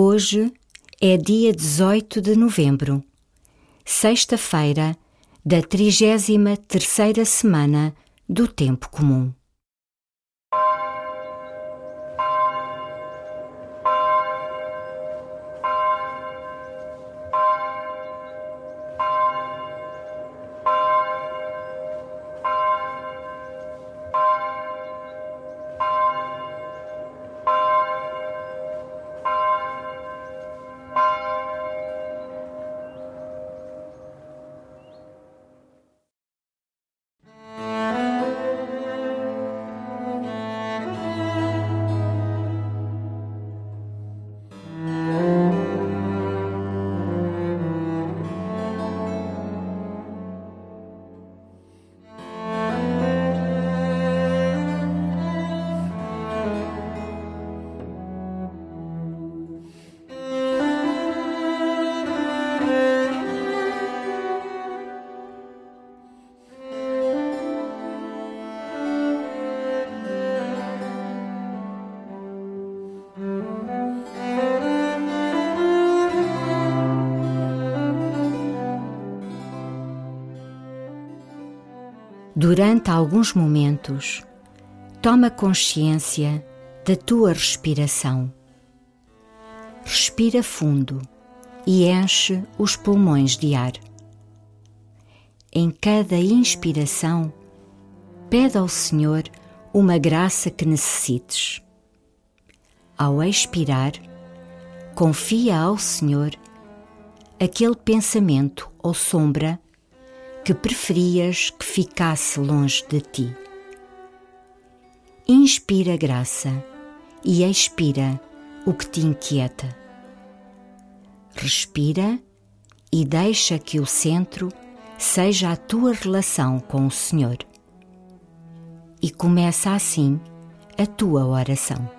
Hoje é dia 18 de novembro, sexta-feira da 33 terceira semana do Tempo Comum. Durante alguns momentos, toma consciência da tua respiração. Respira fundo e enche os pulmões de ar. Em cada inspiração, pede ao Senhor uma graça que necessites. Ao expirar, confia ao Senhor aquele pensamento ou sombra que preferias que ficasse longe de ti. Inspira graça e expira o que te inquieta. Respira e deixa que o centro seja a tua relação com o Senhor. E começa assim a tua oração.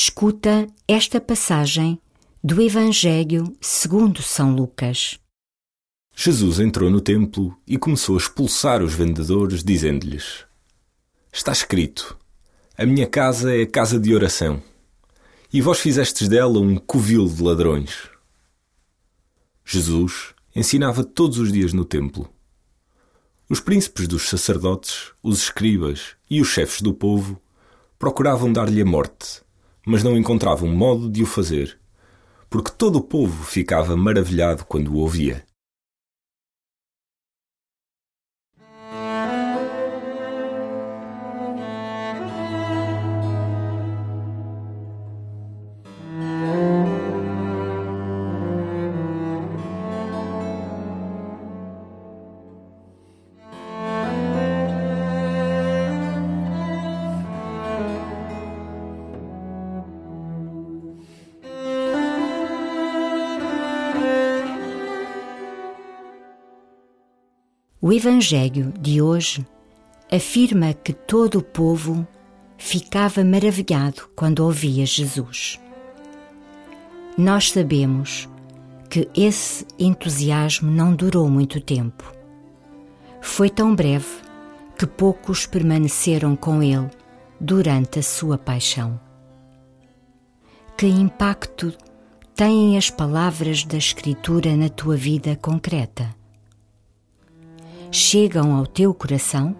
Escuta esta passagem do Evangelho segundo São Lucas. Jesus entrou no templo e começou a expulsar os vendedores, dizendo-lhes: Está escrito: A minha casa é casa de oração, e vós fizestes dela um covil de ladrões. Jesus ensinava todos os dias no templo. Os príncipes dos sacerdotes, os escribas e os chefes do povo procuravam dar-lhe a morte mas não encontravam modo de o fazer, porque todo o povo ficava maravilhado quando o ouvia. O Evangelho de hoje afirma que todo o povo ficava maravilhado quando ouvia Jesus. Nós sabemos que esse entusiasmo não durou muito tempo. Foi tão breve que poucos permaneceram com ele durante a sua paixão. Que impacto têm as palavras da Escritura na tua vida concreta? Chegam ao teu coração?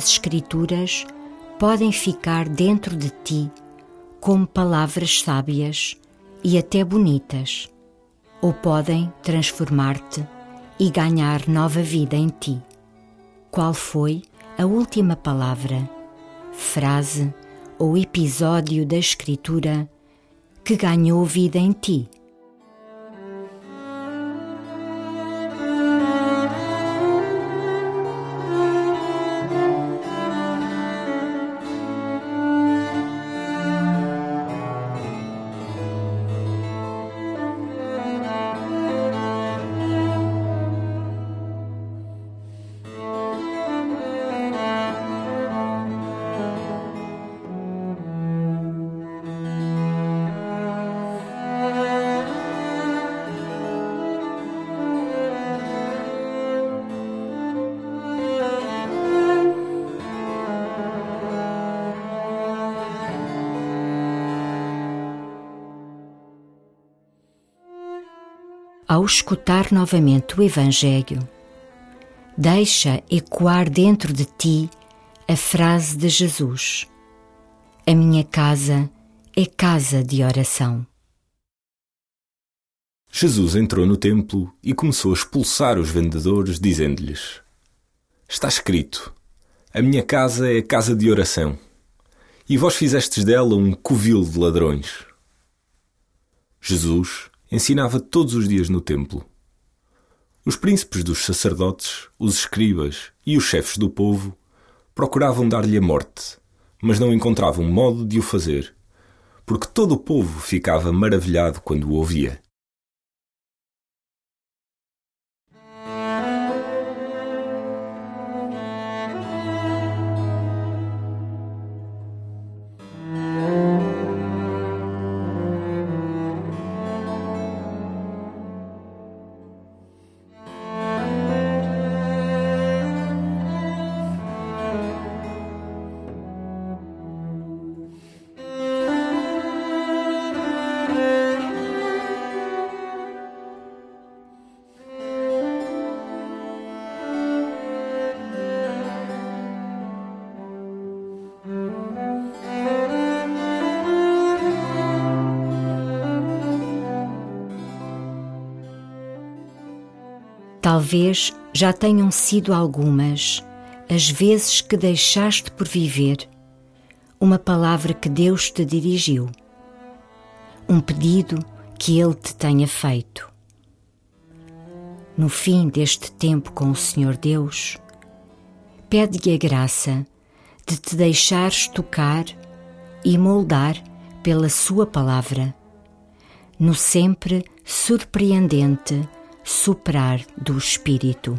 As Escrituras podem ficar dentro de ti como palavras sábias e até bonitas, ou podem transformar-te e ganhar nova vida em ti. Qual foi a última palavra, frase ou episódio da Escritura que ganhou vida em ti? Ao escutar novamente o Evangelho, deixa ecoar dentro de ti a frase de Jesus: A minha casa é casa de oração. Jesus entrou no templo e começou a expulsar os vendedores, dizendo-lhes: Está escrito: A minha casa é casa de oração, e vós fizestes dela um covil de ladrões. Jesus ensinava todos os dias no templo. Os príncipes dos sacerdotes, os escribas e os chefes do povo procuravam dar-lhe a morte, mas não encontravam modo de o fazer, porque todo o povo ficava maravilhado quando o ouvia. Talvez já tenham sido algumas as vezes que deixaste por viver uma palavra que Deus te dirigiu, um pedido que Ele te tenha feito. No fim deste tempo com o Senhor Deus, pede-lhe a graça de te deixares tocar e moldar pela Sua palavra, no sempre surpreendente soprar do Espírito.